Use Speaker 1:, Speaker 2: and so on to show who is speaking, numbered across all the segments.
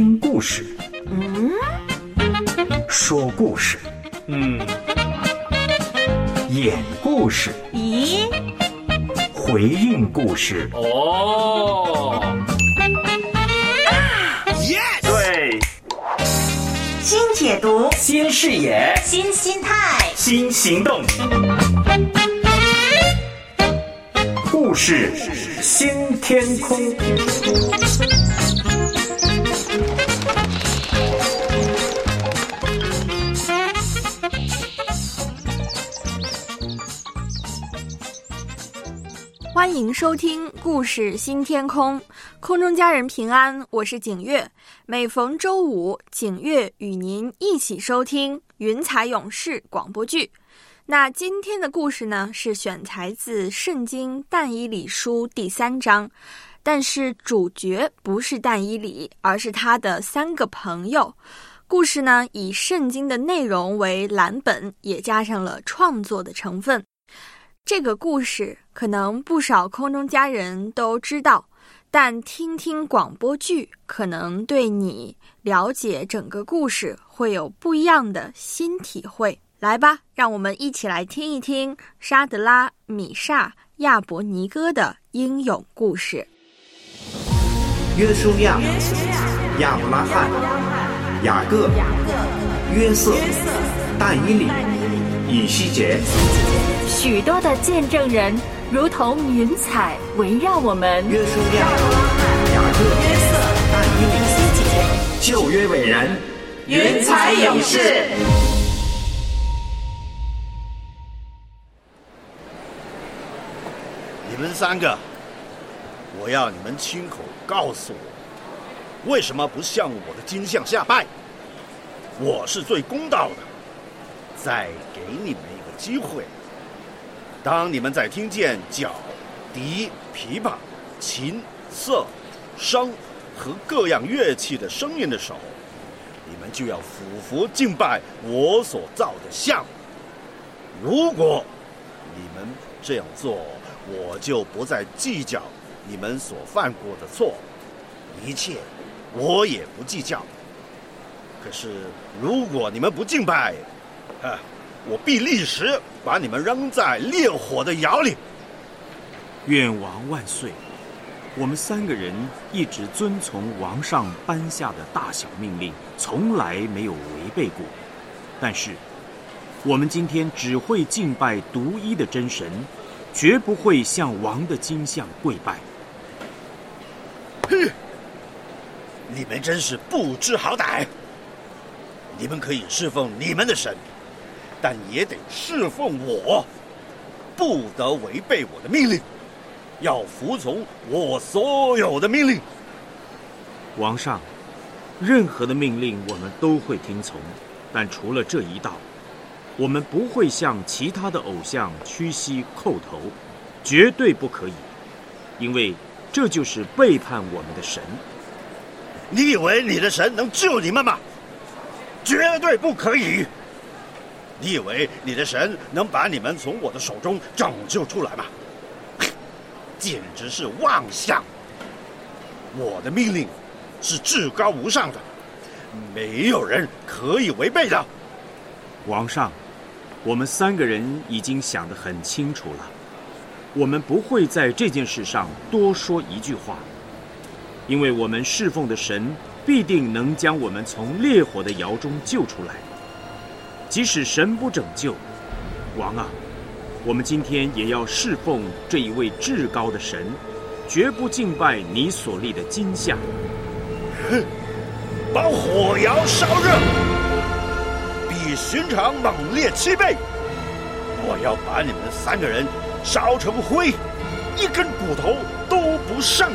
Speaker 1: 听故事，
Speaker 2: 嗯，
Speaker 1: 说故事，
Speaker 3: 嗯，
Speaker 1: 演故事，
Speaker 2: 咦，
Speaker 1: 回应故事。
Speaker 3: 哦，Yes，
Speaker 1: 对，
Speaker 2: 新解读，
Speaker 1: 新视野，
Speaker 2: 新心态，
Speaker 1: 新行动，故事。新天空。
Speaker 4: 欢迎收听《故事新天空》，空中家人平安，我是景月。每逢周五，景月与您一起收听《云彩勇士》广播剧。那今天的故事呢，是选材自《圣经·但以理书》第三章，但是主角不是但以理，而是他的三个朋友。故事呢，以圣经的内容为蓝本，也加上了创作的成分。这个故事可能不少空中家人都知道，但听听广播剧，可能对你了解整个故事会有不一样的新体会。来吧，让我们一起来听一听沙德拉、米煞、亚伯尼哥的英勇故事。
Speaker 5: 约书亚、亚伯拉罕、雅各、约瑟、但以理、以西结。
Speaker 6: 许多的见证人如同云彩围绕我们。
Speaker 5: 约书亚、雅各、约瑟、但以理、西结。旧约伟人，
Speaker 2: 云彩勇士。
Speaker 7: 你们三个，我要你们亲口告诉我，为什么不向我的金像下拜？我是最公道的。再给你们一个机会，当你们在听见角、笛、琵琶、琴、瑟、笙和各样乐器的声音的时候，你们就要俯伏敬拜我所造的像。如果你们这样做，我就不再计较你们所犯过的错，一切我也不计较。可是如果你们不敬拜，啊，我必立时把你们扔在烈火的窑里。
Speaker 3: 愿王万岁！我们三个人一直遵从王上颁下的大小命令，从来没有违背过。但是，我们今天只会敬拜独一的真神，绝不会向王的金像跪拜。
Speaker 7: 哼！你们真是不知好歹！你们可以侍奉你们的神。但也得侍奉我，不得违背我的命令，要服从我所有的命令。
Speaker 3: 王上，任何的命令我们都会听从，但除了这一道，我们不会向其他的偶像屈膝叩头，绝对不可以，因为这就是背叛我们的神。
Speaker 7: 你以为你的神能救你们吗？绝对不可以！你以为你的神能把你们从我的手中拯救出来吗？简直是妄想！我的命令是至高无上的，没有人可以违背的。
Speaker 3: 王上，我们三个人已经想得很清楚了，我们不会在这件事上多说一句话，因为我们侍奉的神必定能将我们从烈火的窑中救出来。即使神不拯救，王啊，我们今天也要侍奉这一位至高的神，绝不敬拜你所立的金像。
Speaker 7: 哼，把火窑烧热，比寻常猛烈七倍。我要把你们三个人烧成灰，一根骨头都不剩。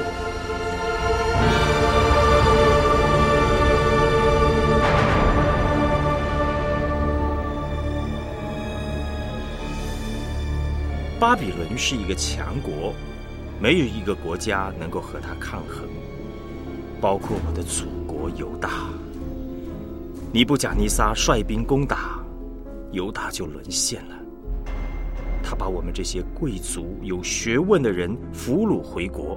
Speaker 3: 巴比伦是一个强国，没有一个国家能够和他抗衡，包括我的祖国犹大。尼布甲尼撒率兵攻打，犹大就沦陷了。他把我们这些贵族、有学问的人俘虏回国，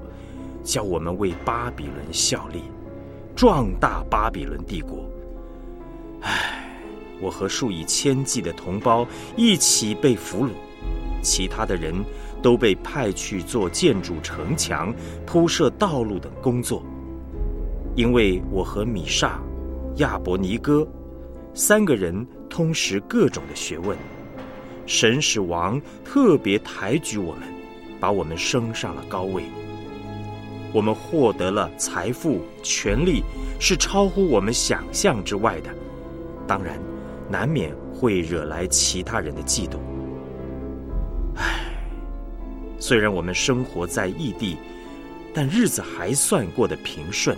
Speaker 3: 叫我们为巴比伦效力，壮大巴比伦帝国。唉，我和数以千计的同胞一起被俘虏，其他的人都被派去做建筑城墙、铺设道路等工作。因为我和米莎、亚伯尼哥三个人通识各种的学问，神使王特别抬举我们，把我们升上了高位。我们获得了财富、权力，是超乎我们想象之外的。当然，难免会惹来其他人的嫉妒。虽然我们生活在异地，但日子还算过得平顺。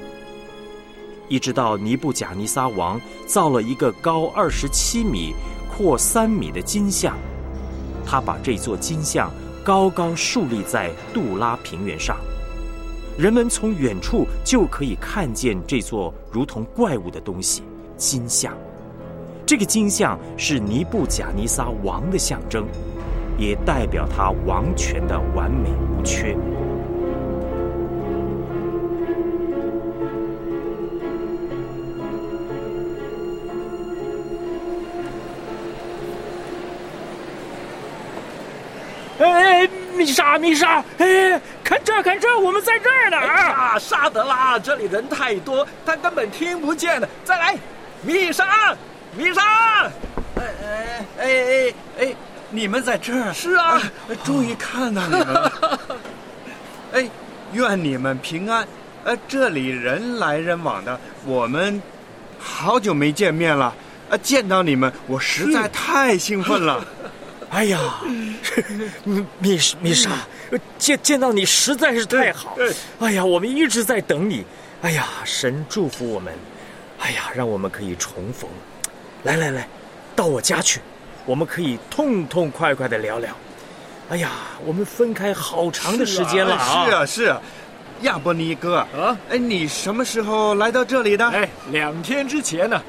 Speaker 3: 一直到尼布贾尼撒王造了一个高二十七米、阔三米的金像，他把这座金像高高竖立在杜拉平原上。人们从远处就可以看见这座如同怪物的东西——金像。这个金像是尼布贾尼撒王的象征，也代表他王权的完美无缺。
Speaker 8: 哎，米莎，米莎，哎，看这，看这，我们在这儿呢！
Speaker 9: 啊，沙德拉，这里人太多，他根本听不见的。再来，米莎，米莎，
Speaker 10: 哎哎哎哎哎，你们在这儿？
Speaker 9: 是啊，
Speaker 10: 终于看到你们了。哎，愿你们平安。呃，这里人来人往的，我们好久没见面了。呃，见到你们，我实在太兴奋了。
Speaker 8: 哎呀，米米米莎，见见到你实在是太好。哎呀，我们一直在等你。哎呀，神祝福我们。哎呀，让我们可以重逢。来来来，到我家去，我们可以痛痛快快的聊聊。哎呀，我们分开好长的时间了
Speaker 10: 啊！是啊是啊，亚伯尼哥啊，哎，你什么时候来到这里的？
Speaker 9: 哎，两天之前呢。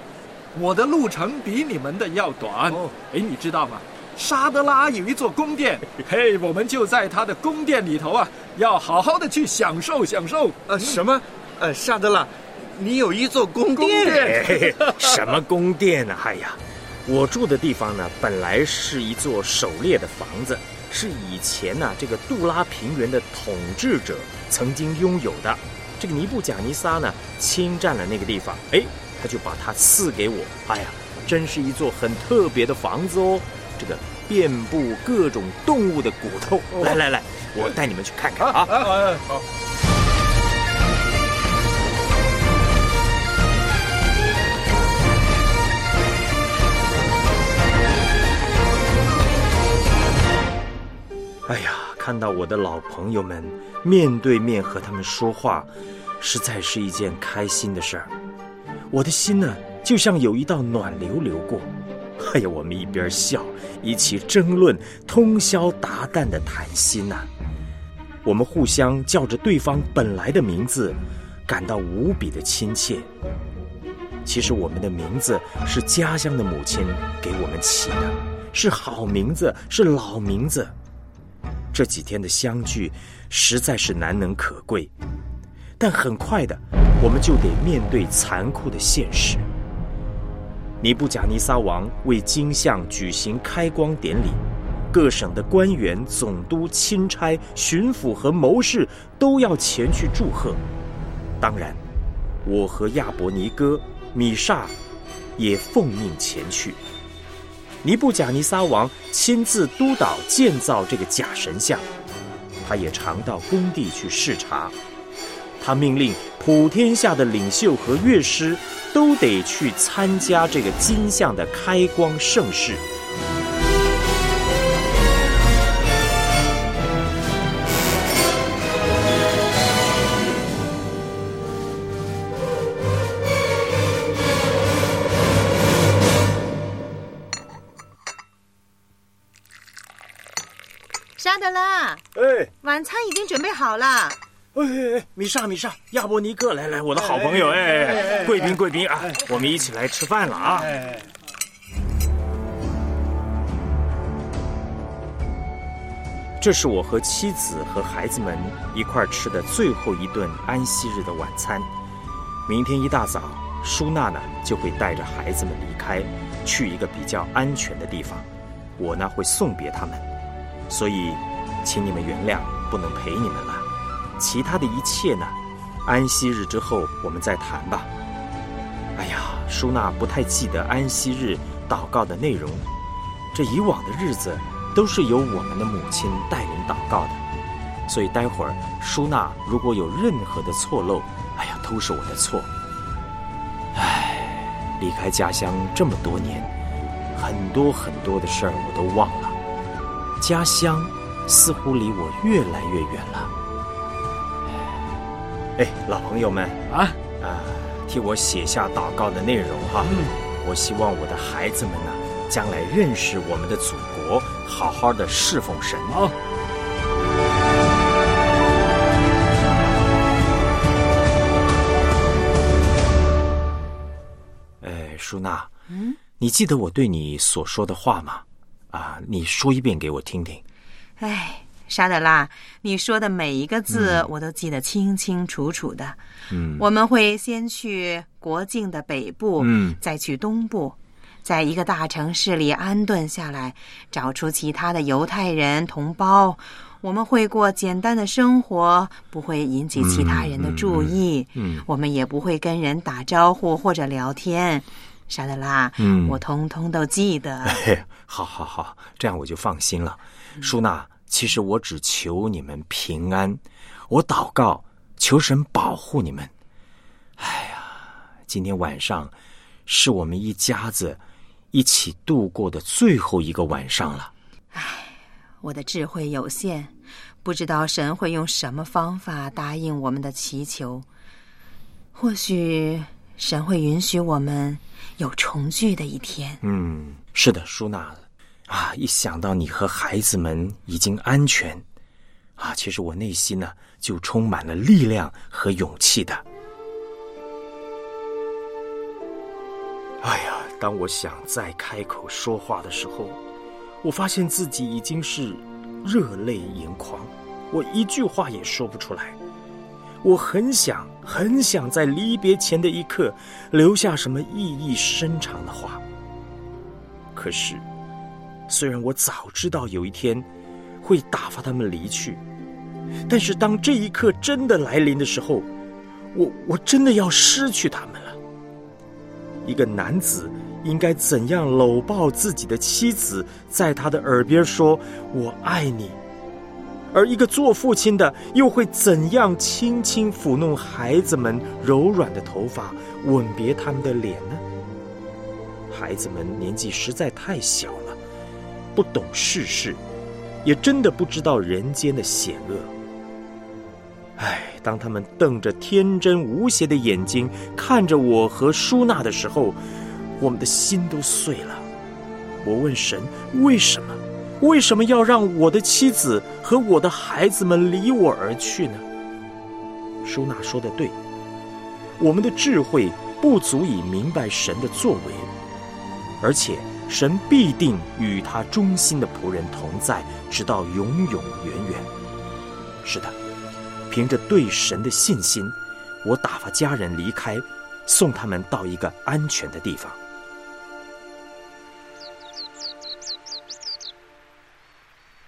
Speaker 9: 我的路程比你们的要短。哦，哎，你知道吗？沙德拉有一座宫殿，嘿，我们就在他的宫殿里头啊，要好好的去享受享受。
Speaker 10: 呃，什么？呃，沙德拉，你有一座宫
Speaker 8: 殿？什么宫殿呢？哎呀，我住的地方呢，本来是一座狩猎的房子，是以前呢这个杜拉平原的统治者曾经拥有的。这个尼布贾尼撒呢，侵占了那个地方，哎，他就把它赐给我。哎呀，真是一座很特别的房子哦。这个遍布各种动物的骨头，来来来，我带你们去看看啊！
Speaker 9: 好。
Speaker 3: 哎呀，看到我的老朋友们面对面和他们说话，实在是一件开心的事儿。我的心呢，就像有一道暖流流过。哎呀，我们一边笑，一起争论，通宵达旦的谈心呐。我们互相叫着对方本来的名字，感到无比的亲切。其实我们的名字是家乡的母亲给我们起的，是好名字，是老名字。这几天的相聚实在是难能可贵，但很快的，我们就得面对残酷的现实。尼布贾尼撒王为金像举行开光典礼，各省的官员、总督、钦差、巡抚和谋士都要前去祝贺。当然，我和亚伯尼哥、米煞也奉命前去。尼布甲尼撒王亲自督导建造这个假神像，他也常到工地去视察。他命令普天下的领袖和乐师。都得去参加这个金像的开光盛
Speaker 2: 世。好啦。
Speaker 8: 哎哎哎，米莎米莎，亚伯尼哥，来来，我的好朋友，哎，贵宾贵宾啊，我们一起来吃饭了啊！
Speaker 3: 这是我和妻子和孩子们一块吃的最后一顿安息日的晚餐。明天一大早，舒娜呢就会带着孩子们离开，去一个比较安全的地方。我呢会送别他们，所以，请你们原谅，不能陪你们了。其他的一切呢，安息日之后我们再谈吧。哎呀，舒娜不太记得安息日祷告的内容，这以往的日子都是由我们的母亲带领祷告的。所以待会儿，舒娜如果有任何的错漏，哎呀，都是我的错。唉，离开家乡这么多年，很多很多的事儿我都忘了，家乡似乎离我越来越远了。哎，老朋友们
Speaker 9: 啊
Speaker 3: 啊，替我写下祷告的内容哈。
Speaker 9: 嗯，
Speaker 3: 我希望我的孩子们呢，将来认识我们的祖国，好好的侍奉神。
Speaker 9: 好。
Speaker 3: 哎，舒娜，嗯，你记得我对你所说的话吗？啊，你说一遍给我听听。
Speaker 2: 哎，沙德拉，你说的每一个字我都记得清清楚楚的。
Speaker 3: 嗯，
Speaker 2: 我们会先去国境的北部，
Speaker 3: 嗯，
Speaker 2: 再去东部，在一个大城市里安顿下来，找出其他的犹太人同胞。我们会过简单的生活，不会引起其他人的注意。
Speaker 3: 嗯，嗯
Speaker 2: 我们也不会跟人打招呼或者聊天。沙德拉，
Speaker 3: 嗯
Speaker 2: 我通通都记得。
Speaker 3: 嘿，好好好，这样我就放心了。舒娜，其实我只求你们平安，我祷告，求神保护你们。哎呀，今天晚上是我们一家子一起度过的最后一个晚上了。
Speaker 2: 哎我的智慧有限，不知道神会用什么方法答应我们的祈求。或许神会允许我们有重聚的一天。
Speaker 3: 嗯，是的，舒娜，啊，一想到你和孩子们已经安全，啊，其实我内心呢就充满了力量和勇气的。哎呀，当我想再开口说话的时候，我发现自己已经是热泪盈眶，我一句话也说不出来。我很想，很想在离别前的一刻留下什么意义深长的话。可是，虽然我早知道有一天会打发他们离去，但是当这一刻真的来临的时候，我我真的要失去他们了。一个男子应该怎样搂抱自己的妻子，在他的耳边说“我爱你”，而一个做父亲的又会怎样轻轻抚弄孩子们柔软的头发，吻别他们的脸呢？孩子们年纪实在太小了，不懂世事，也真的不知道人间的险恶。唉，当他们瞪着天真无邪的眼睛看着我和舒娜的时候，我们的心都碎了。我问神：为什么？为什么要让我的妻子和我的孩子们离我而去呢？舒娜说的对，我们的智慧不足以明白神的作为，而且神必定与他忠心的仆人同在，直到永永远远。是的。凭着对神的信心，我打发家人离开，送他们到一个安全的地方。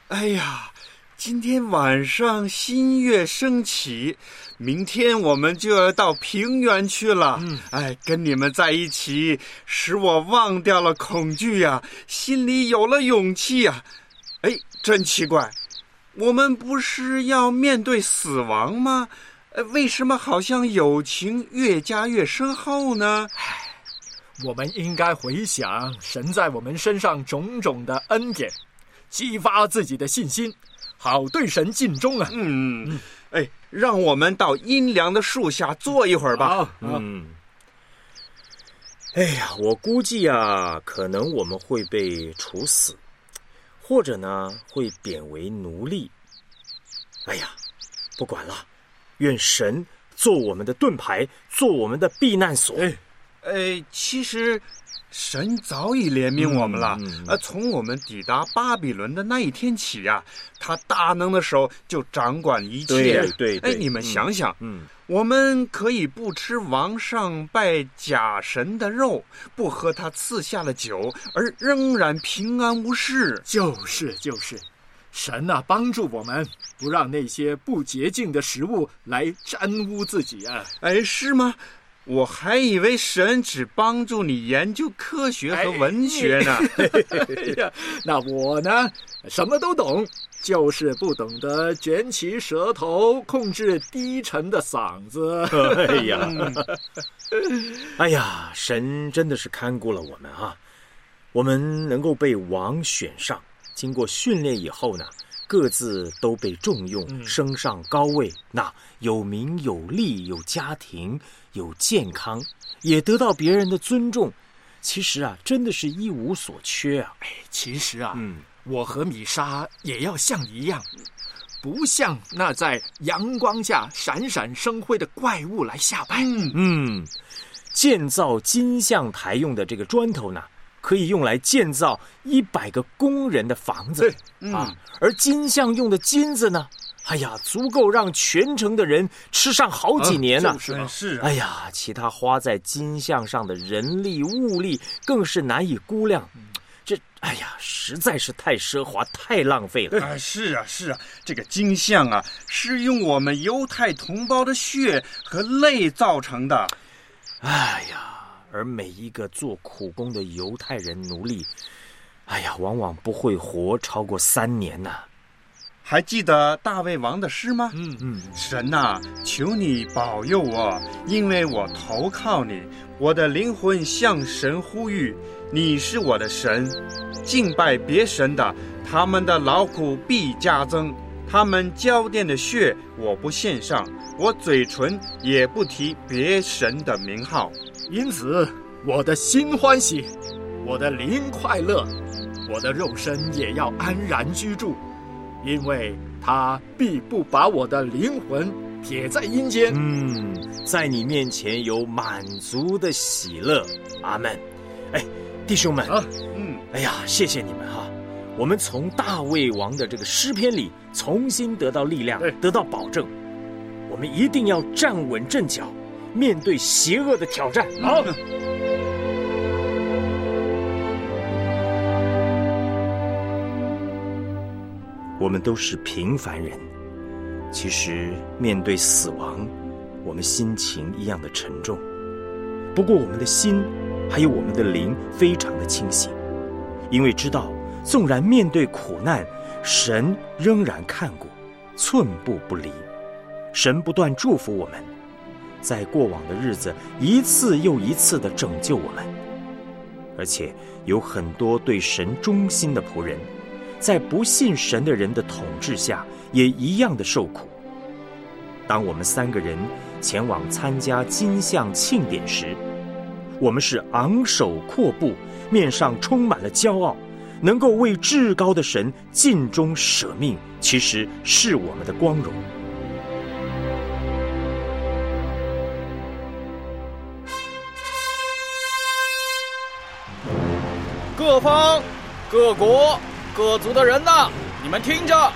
Speaker 10: 哎呀，今天晚上新月升起，明天我们就要到平原去了。
Speaker 9: 嗯，
Speaker 10: 哎，跟你们在一起，使我忘掉了恐惧呀、心里有了勇气呀、哎，真奇怪。我们不是要面对死亡吗？呃，为什么好像友情越加越深厚呢？
Speaker 9: 我们应该回想神在我们身上种种的恩典，激发自己的信心，好对神尽忠啊！
Speaker 10: 嗯，哎，让我们到阴凉的树下坐一会儿吧。
Speaker 9: 好，
Speaker 3: 嗯，哎呀，我估计啊，可能我们会被处死，或者呢会贬为奴隶。哎呀，不管了，愿神做我们的盾牌，做我们的避难所。
Speaker 9: 哎，
Speaker 10: 呃，其实神早已怜悯我们了。
Speaker 3: 嗯嗯
Speaker 10: 呃，从我们抵达巴比伦的那一天起呀、他大能的手就掌管一切。
Speaker 3: 对对对
Speaker 10: 哎，你们想想，
Speaker 3: 嗯，
Speaker 10: 我们可以不吃王上拜假神的肉，不喝他赐下的酒，而仍然平安无事。
Speaker 9: 就是就是，神呐、帮助我们，不让那些不洁净的食物来沾污自己啊！
Speaker 10: 哎，是吗？我还以为神只帮助你研究科学和文学呢。
Speaker 9: 那我呢，什么都懂，就是不懂得卷起舌头，控制低沉的嗓子。
Speaker 3: 哎呀，哎呀，神真的是看顾了我们啊！我们能够被王选上，经过训练以后呢，各自都被重用，
Speaker 9: 嗯
Speaker 3: 升上高位，那有名有利，有家庭，有健康，也得到别人的尊重。其实啊，真的是一无所缺啊！
Speaker 9: 哎，其实啊，
Speaker 3: 嗯，
Speaker 9: 我和米莎也要像一样，不像那在阳光下闪闪生辉的怪物来下拜。
Speaker 10: 嗯，
Speaker 3: 嗯，建造金像台用的这个砖头呢，可以用来建造一百个工人的房子
Speaker 10: 嗯
Speaker 3: 啊。而金像用的金子呢，哎呀，足够让全城的人吃上好几年呢、
Speaker 9: 就是嘛
Speaker 10: 是啊。
Speaker 3: 哎呀，其他花在金像上的人力物力更是难以估量。这，哎呀，实在是太奢华、太浪费了。
Speaker 10: 啊，是啊，是啊，这个金像啊，是用我们犹太同胞的血和泪造成的。
Speaker 3: 哎呀，而每一个做苦工的犹太人奴隶，哎呀，往往不会活超过三年呐、
Speaker 10: 还记得大卫王的诗吗？
Speaker 9: 嗯
Speaker 3: 嗯，
Speaker 10: 神呐、求你保佑我，因为我投靠你，我的灵魂向神呼吁，你是我的神。敬拜别神的，他们的劳苦必加增。他们浇奠的血，我不献上，我嘴唇也不提别神的名号。
Speaker 9: 因此，我的心欢喜，我的灵快乐，我的肉身也要安然居住，因为他必不把我的灵魂撇在阴间。
Speaker 3: 嗯，在你面前有满足的喜乐，阿门。哎，弟兄们，
Speaker 9: 啊
Speaker 10: 嗯，
Speaker 3: 哎呀，谢谢你们哈、我们从大卫王的这个诗篇里重新得到力量，得到保证。我们一定要站稳阵脚，面对邪恶的挑战。
Speaker 9: 好，
Speaker 3: 我们都是平凡人，其实面对死亡，我们心情一样的沉重。不过我们的心还有我们的灵非常的清醒，因为知道纵然面对苦难，神仍然看顾，寸步不离。神不断祝福我们，在过往的日子一次又一次的拯救我们，而且有很多对神忠心的仆人。在不信神的人的统治下，也一样的受苦。当我们三个人前往参加金像庆典时，我们是昂首阔步，面上充满了骄傲，能够为至高的神尽忠舍命，其实是我们的光荣。
Speaker 11: 各方、各国、各族的人呐，你们听着，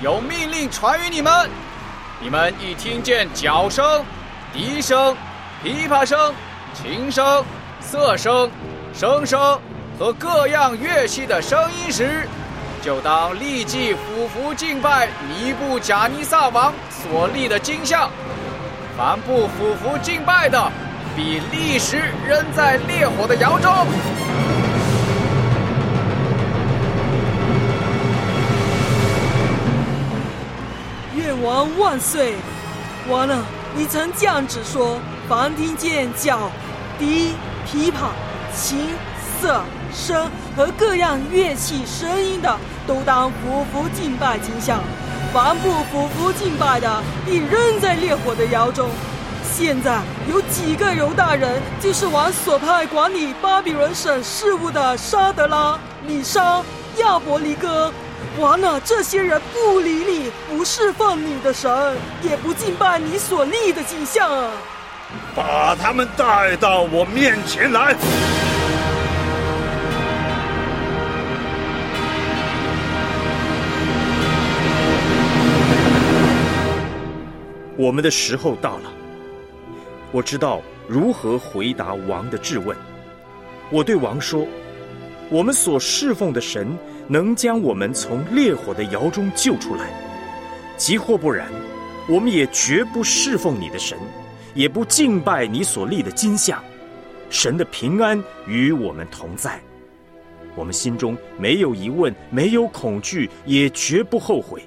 Speaker 11: 有命令传于你们。你们一听见角声、笛声、琵琶声、琴声、瑟声、笙声和各样乐器的声音时，就当立即俯伏敬拜尼布贾尼撒王所立的金像。凡不俯伏敬拜的，必立时扔在烈火的窑中。
Speaker 12: 王万岁！王啊，你曾这样子说：凡听见角、笛、琵琶、琴、瑟、笙和各样乐器声音的，都当匍匐敬拜金像；凡不匍匐敬拜的，必扔在烈火的窑中。现在有几个犹大人，就是王所派管理巴比伦省事务的沙德拉、米沙、亚伯尼哥。完了，这些人不理你，不侍奉你的神，也不敬拜你所立的景象。
Speaker 7: 把他们带到我面前来。
Speaker 3: 我们的时候到了。我知道如何回答王的质问。我对王说：“我们所侍奉的神。”能将我们从烈火的窑中救出来，即或不然，我们也绝不侍奉你的神，也不敬拜你所立的金像。神的平安与我们同在。”我们心中没有疑问，没有恐惧，也绝不后悔。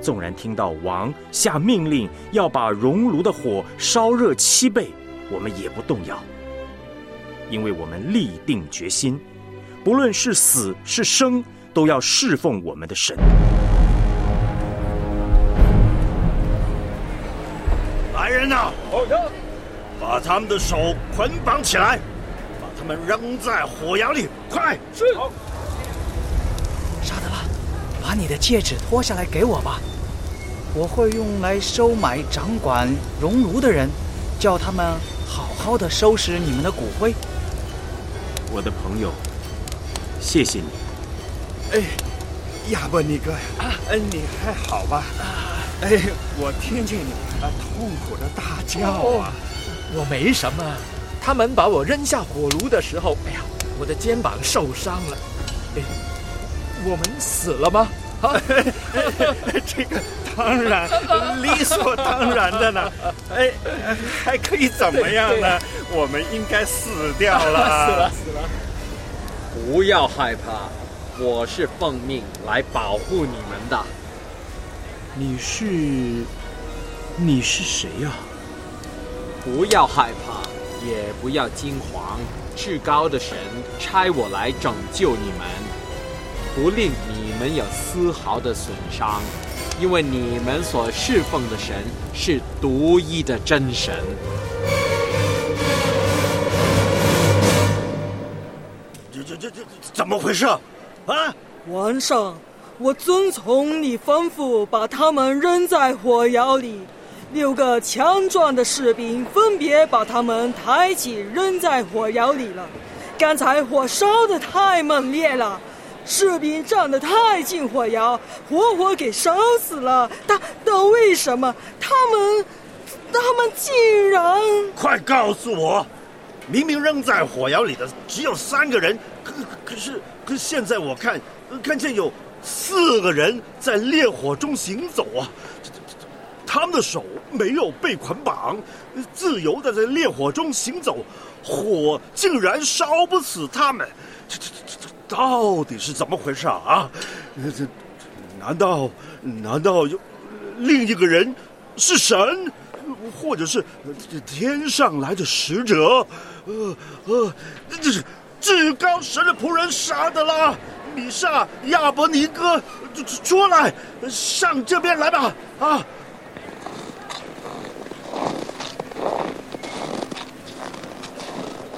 Speaker 3: 纵然听到王下命令要把熔炉的火烧热七倍，我们也不动摇，因为我们立定决心，不论是死是生，都要侍奉我们的神。
Speaker 7: 来人呐！把他们的手捆绑起来。把他们扔在火窑里，快！
Speaker 13: 是。沙德拉，把你的戒指脱下来给我吧，我会用来收买掌管熔炉的人，叫他们好好的收拾你们的骨灰。
Speaker 14: 我的朋友，谢谢你。
Speaker 10: 哎，亚伯尼哥呀，哎，你还好吧？哎，我听见你啊痛苦的大叫啊！
Speaker 9: 我没什么。他们把我扔下火炉的时候，哎呀，我的肩膀受伤了。哎，我们死了吗？啊，
Speaker 10: 这个当然理所当然的呢。哎，还可以怎么样呢？我们应该死掉了。
Speaker 9: 死了，死了。
Speaker 15: 不要害怕，我是奉命来保护你们的。
Speaker 14: 你是，你是谁呀？
Speaker 15: 不要害怕。也不要惊慌，至高的神差我来拯救你们，不令你们有丝毫的损伤，因为你们所侍奉的神是独一的真神。
Speaker 7: 这这怎么回事？啊！
Speaker 12: 皇上，我遵从你吩咐，把他们扔在火窑里。六个强壮的士兵分别把他们抬起，扔在火窑里了。刚才火烧的太猛烈了，士兵站得太近火窑，活活给烧死了。但但为什么他们，他们竟然……
Speaker 7: 快告诉我！明明扔在火窑里的只有三个人，可可是可现在我看看见有四个人在烈火中行走啊！他们的手没有被捆绑，自由的在烈火中行走，火竟然烧不死他们，这这这这到底是怎么回事啊？这难道难道有另一个人是神，或者是天上来的使者？呃呃，这是至高神的仆人沙德拉、米萨、亚伯尼哥，出来，上这边来吧！啊！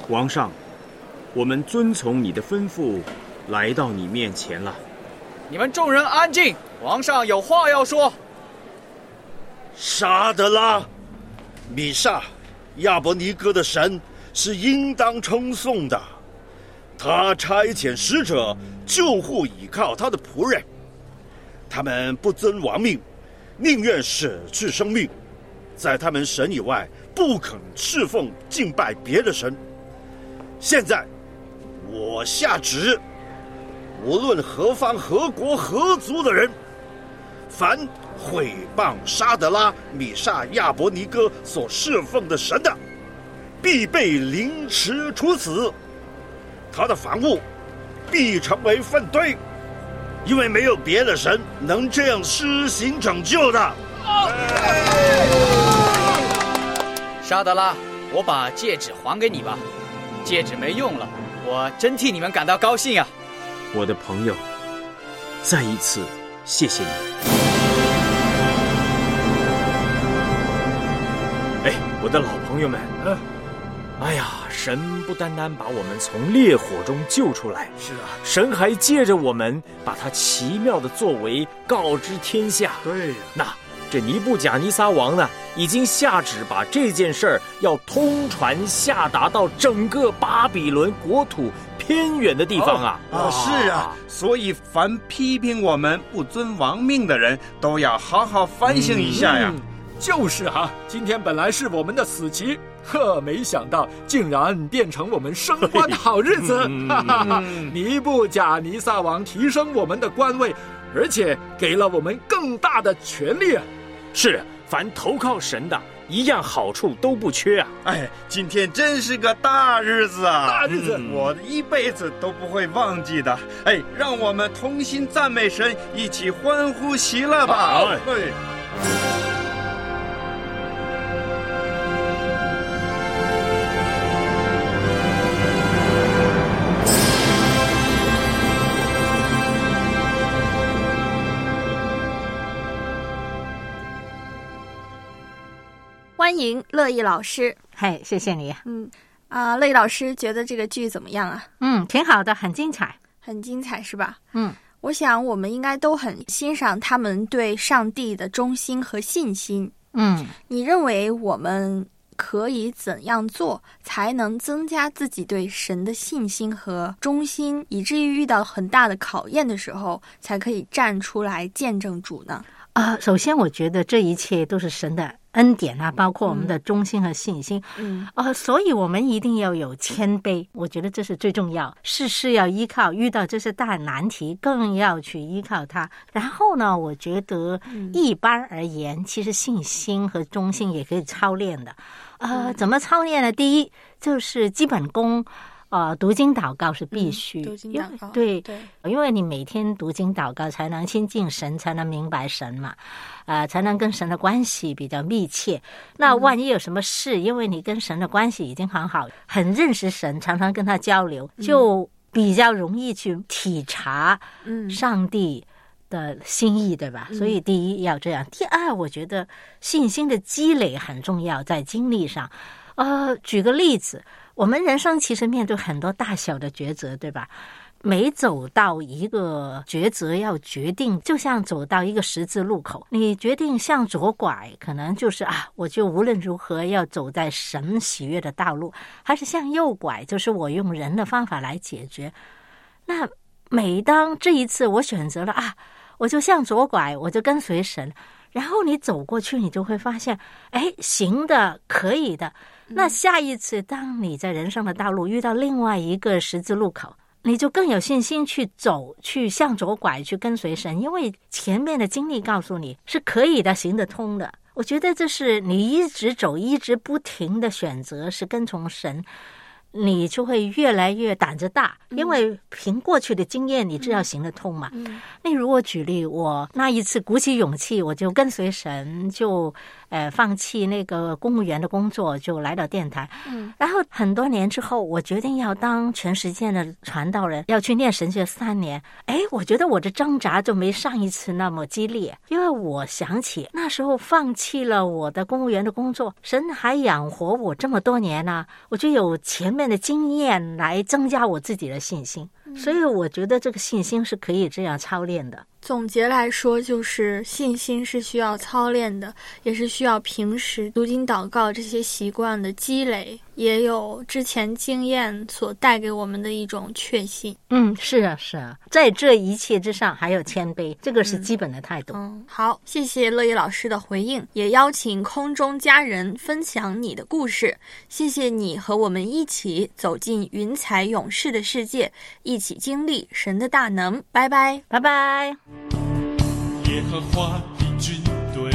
Speaker 14: 王上，我们遵从你的吩咐，来到你面前了。
Speaker 11: 你们众人安静，王上有话要说。
Speaker 7: 沙德拉、米萨、亚伯尼哥的神是应当称颂的，他差遣使者救护倚靠他的仆人，他们不遵王命，宁愿舍去生命，在他们神以外不肯侍奉敬拜别的神。现在，我下旨，无论何方何国何族的人，凡毁谤沙德拉、米萨、亚伯尼哥所侍奉的神的，必被凌迟处死。他的房屋必成为粪堆，因为没有别的神能这样施行拯救的。
Speaker 11: 沙德拉，我把戒指还给你吧。戒指没用了，我真替你们感到高兴啊！
Speaker 14: 我的朋友，再一次谢谢你。哎，我的老朋友们，嗯，哎呀，神不单单把我们从烈火中救出来，
Speaker 9: 是啊，
Speaker 14: 神还借着我们把他奇妙的作为告知天下。
Speaker 9: 对呀，
Speaker 14: 那。这尼布贾尼撒王呢，已经下旨把这件事儿要通传下达到整个巴比伦国土偏远的地方啊！
Speaker 10: 啊，是啊，所以凡批评我们不遵王命的人都要好好反省一下呀！
Speaker 9: 就是哈、今天本来是我们的死期，呵，没想到竟然变成我们升官的好日子。哈哈哈！尼布甲尼撒王提升我们的官位，而且给了我们更大的权利啊！
Speaker 3: 是，凡投靠神的，一样好处都不缺啊！
Speaker 10: 哎，今天真是个大日子啊！
Speaker 9: 大日子，
Speaker 10: 嗯、我一辈子都不会忘记的。哎，让我们同心赞美神，一起欢呼喜乐吧！
Speaker 3: 好，
Speaker 10: 哎。
Speaker 4: 欢迎乐意老师。
Speaker 16: 嘿，谢谢你。
Speaker 4: 嗯啊，乐意老师觉得这个剧怎么样啊？
Speaker 16: 嗯，挺好的，很精彩，
Speaker 4: 很精彩是吧？
Speaker 16: 嗯，
Speaker 4: 我想我们应该都很欣赏他们对上帝的忠心和信心。
Speaker 16: 嗯，
Speaker 4: 你认为我们可以怎样做才能增加自己对神的信心和忠心，以至于遇到很大的考验的时候，才可以站出来见证主呢？
Speaker 16: 啊、呃，首先我觉得这一切都是神的恩典啊，包括我们的忠心和信心。
Speaker 4: 嗯，
Speaker 16: 呃，所以我们一定要有谦卑，我觉得这是最重要。事事要依靠，遇到这些大难题，更要去依靠他。然后呢，我觉得一般而言，其实信心和忠心也可以操练的。呃，怎么操练呢？第一就是基本功。呃，读经祷告是必须，
Speaker 4: 嗯、读经祷告
Speaker 16: 对
Speaker 4: 对，
Speaker 16: 因为你每天读经祷告，才能亲近神，才能明白神嘛，呃，才能跟神的关系比较密切。那万一有什么事，嗯、因为你跟神的关系已经很好，很认识神，常常跟他交流，就比较容易去体察上帝的心意，对吧？
Speaker 4: 嗯、
Speaker 16: 所以第一要这样，第二，我觉得信心的积累很重要，在经历上。呃，举个例子。我们人生其实面对很多大小的抉择，对吧？每走到一个抉择要决定，就像走到一个十字路口，你决定向左拐，可能就是啊，我就无论如何要走在神喜悦的道路；还是向右拐，就是我用人的方法来解决。那每当这一次我选择了啊，我就向左拐，我就跟随神，然后你走过去，你就会发现，哎，行的，可以的。那下一次，当你在人生的道路遇到另外一个十字路口，你就更有信心去走，去向左拐，去跟随神，因为前面的经历告诉你是可以的，行得通的。我觉得这是你一直走，一直不停的选择，是跟从神。你就会越来越胆子大，因为凭过去的经验，你知道行得通嘛。
Speaker 4: 嗯、
Speaker 16: 那如果举例，我那一次鼓起勇气，我就跟随神，就呃放弃那个公务员的工作，就来到电台。
Speaker 4: 嗯，
Speaker 16: 然后很多年之后，我决定要当全世界的传道人，要去念神学三年。哎，我觉得我的挣扎就没上一次那么激烈，因为我想起那时候放弃了我的公务员的工作，神还养活我这么多年呢、啊，我就有前面的经验来增加我自己的信心，所以我觉得这个信心是可以这样操练的。
Speaker 4: 总结来说，就是信心是需要操练的，也是需要平时读经祷告这些习惯的积累，也有之前经验所带给我们的一种确信。
Speaker 16: 嗯，是啊，是啊，在这一切之上还有谦卑，这个是基本的态度。
Speaker 4: 嗯，好，谢谢乐意老师的回应，也邀请空中家人分享你的故事。谢谢你和我们一起走进云彩勇士的世界，一起经历神的大能。拜拜，
Speaker 16: 拜拜。
Speaker 17: 耶和华的军队，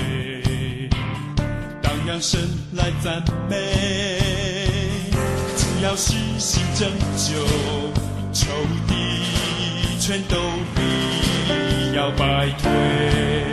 Speaker 17: 当让神来赞美，主要施行拯救，仇敌全都必要败退。